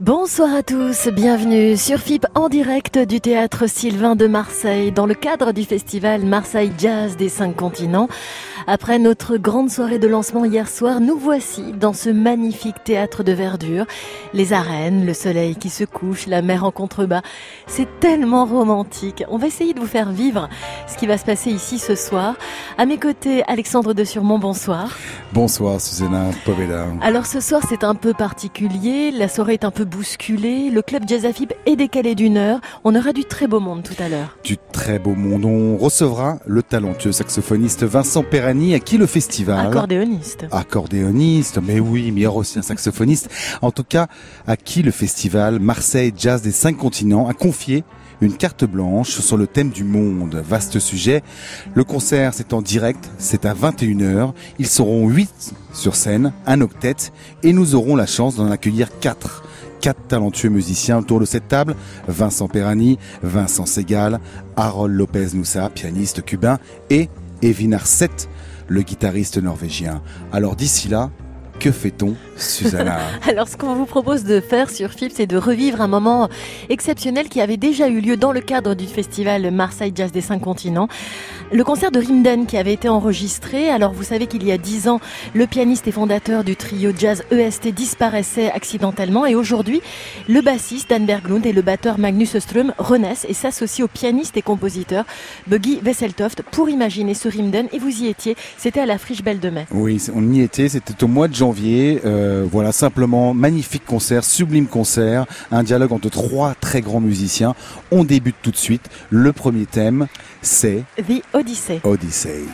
Bonsoir à tous, bienvenue sur FIP en direct du théâtre Sylvain de Marseille dans le cadre du festival Marseille Jazz des cinq continents. Après notre grande soirée de lancement hier soir, nous voici dans ce magnifique théâtre de verdure. Les arènes, le soleil qui se couche, la mer en contrebas. C'est tellement romantique. On va essayer de vous faire vivre ce qui va se passer ici ce soir. À mes côtés, Alexandre de Surmont, bonsoir. Bonsoir Susanna Poveda. Alors ce soir c'est un peu particulier, la soirée est un peu bousculée, le club Jazz Afib est décalé d'une heure, on aura du très beau monde tout à l'heure. Du très beau monde, on recevra le talentueux saxophoniste Vincent Perani à qui le festival... Accordéoniste. Accordéoniste, mais oui, mais il y aura aussi un saxophoniste. En tout cas, à qui le festival Marseille Jazz des cinq continents a confié une carte blanche sur le thème du monde. Vaste sujet. Le concert, c'est en direct, c'est à 21h. Ils seront 8 sur scène, un octet, et nous aurons la chance d'en accueillir 4 quatre talentueux musiciens autour de cette table. Vincent Perani, Vincent Segal, Harold Lopez Noussa, pianiste cubain, et Evin Arset, le guitariste norvégien. Alors d'ici là, que fait-on, Susanna Alors, ce qu'on vous propose de faire sur FIP, c'est de revivre un moment exceptionnel qui avait déjà eu lieu dans le cadre du festival Marseille Jazz des Cinq Continents. Le concert de Rimden qui avait été enregistré. Alors, vous savez qu'il y a dix ans, le pianiste et fondateur du trio jazz EST disparaissait accidentellement. Et aujourd'hui, le bassiste Dan Berglund et le batteur Magnus Öström renaissent et s'associent au pianiste et compositeur Buggy Wesseltoft pour imaginer ce Rimden. Et vous y étiez. C'était à la Friche Belle de Mai. Oui, on y était. C'était au mois de janvier janvier. Euh, voilà, simplement magnifique concert, sublime concert, un dialogue entre trois très grands musiciens. On débute tout de suite. Le premier thème, c'est The Odyssey. Odyssey.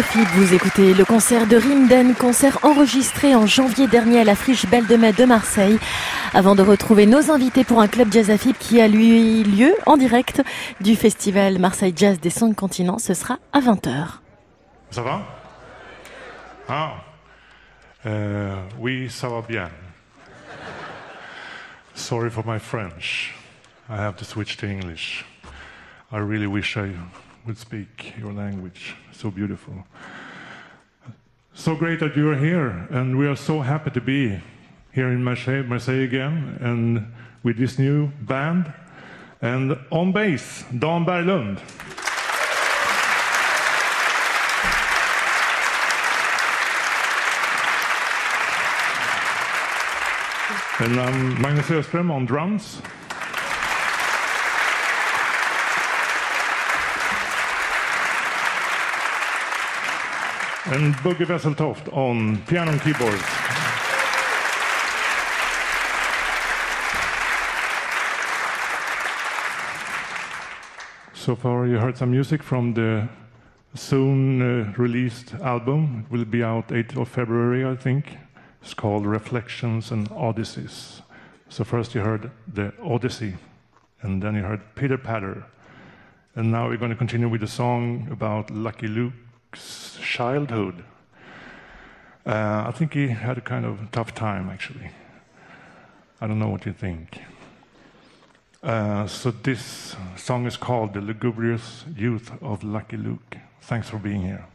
FIP, vous écoutez le concert de Rimden, concert enregistré en janvier dernier à la Friche Belle de Mai de Marseille. Avant de retrouver nos invités pour un club jazz à FIP qui a lui lieu en direct du festival Marseille Jazz des cinq continents, ce sera à 20h. Ça va? Ah, euh, oui, ça va bien. Sorry for my French. I have to switch to English. I really wish I would speak your language. So beautiful. So great that you are here, and we are so happy to be here in Marseille, Marseille again, and with this new band. And on bass, Dan Berglund. And I'm Magnus Öström on drums. And Boogie Vesseltoft on piano and keyboard. So far, you heard some music from the soon uh, released album. It will be out 8th of February, I think. It's called Reflections and Odysseys. So, first you heard the Odyssey, and then you heard Peter Patter. And now we're going to continue with a song about Lucky Luke's childhood. Uh, I think he had a kind of tough time, actually. I don't know what you think. Uh, so, this song is called The Lugubrious Youth of Lucky Luke. Thanks for being here.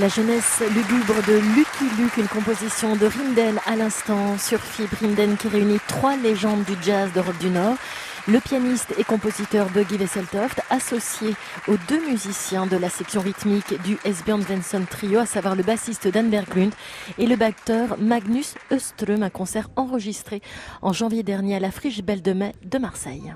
La jeunesse lugubre de Lucky Luke, une composition de Rindel à l'instant sur Fibre Rindel qui réunit trois légendes du jazz d'Europe du Nord. Le pianiste et compositeur Buggy Wesseltoft, associé aux deux musiciens de la section rythmique du Esbjörn Svensson Trio, à savoir le bassiste Dan Berglund et le batteur Magnus Öström, un concert enregistré en janvier dernier à la Friche Belle de Mai de Marseille.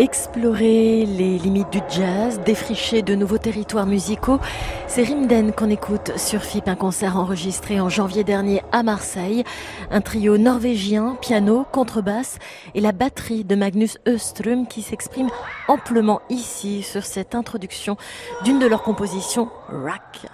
Explorer les limites du jazz, défricher de nouveaux territoires musicaux, c'est Rimden qu'on écoute sur FIP, un concert enregistré en janvier dernier à Marseille. Un trio norvégien, piano, contrebasse et la batterie de Magnus Öström qui s'exprime amplement ici sur cette introduction d'une de leurs compositions, Rack.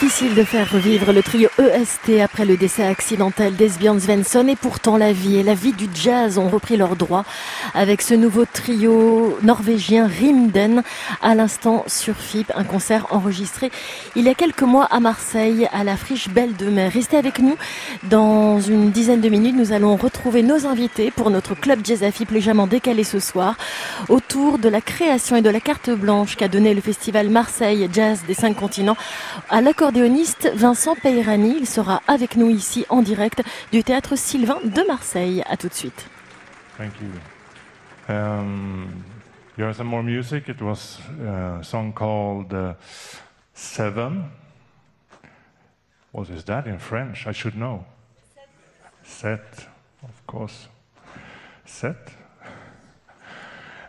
Difficile de faire revivre le trio EST après le décès accidentel d'Esbjörn Svensson. Et pourtant la vie et la vie du jazz ont repris leurs droits avec ce nouveau trio norvégien Rimden à l'instant sur FIP, un concert enregistré il y a quelques mois à Marseille à la friche Belle de Mer. Restez avec nous. Dans une dizaine de minutes, nous allons retrouver nos invités pour notre club jazz à FIP légèrement décalé ce soir autour de la création et de la carte blanche qu'a donné le festival Marseille Jazz des cinq continents à Vincent Peyrani. Il sera avec nous ici en direct du théâtre Sylvain de Marseille. À tout de suite. Thank you. Um, some more music? It was a song called uh, Seven. What is that in French? I should know. Set, of course. Set.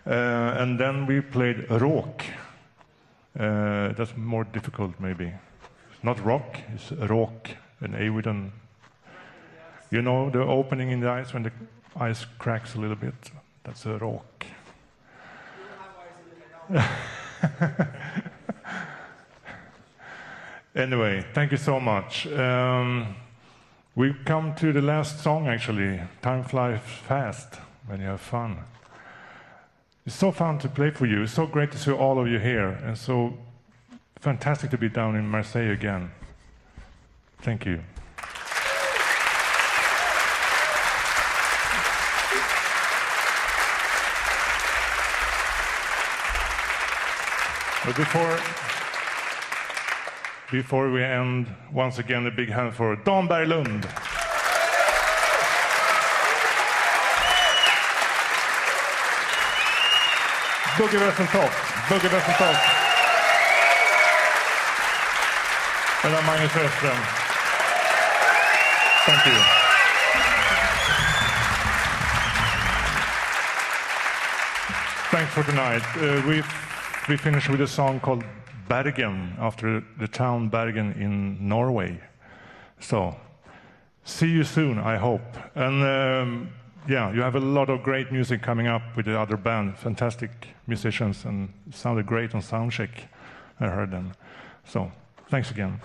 Uh, and then we played rock. Uh, that's more difficult, maybe. Not rock, it's a rock, an A. You know the opening in the ice when the ice cracks a little bit? That's a rock. anyway, thank you so much. Um, we've come to the last song actually. Time flies fast when you have fun. It's so fun to play for you. It's so great to see all of you here, and so fantastic to be down in Marseille again. Thank you. But before, before we end, once again, a big hand for Dan Berglund. Boogie Westentop. And Magnus. Thank you. Thanks for tonight. Uh, we we finish with a song called Bergen after the town Bergen in Norway. So, see you soon, I hope. And um, yeah, you have a lot of great music coming up with the other band, fantastic musicians, and sounded great on soundcheck. I heard them. So, thanks again.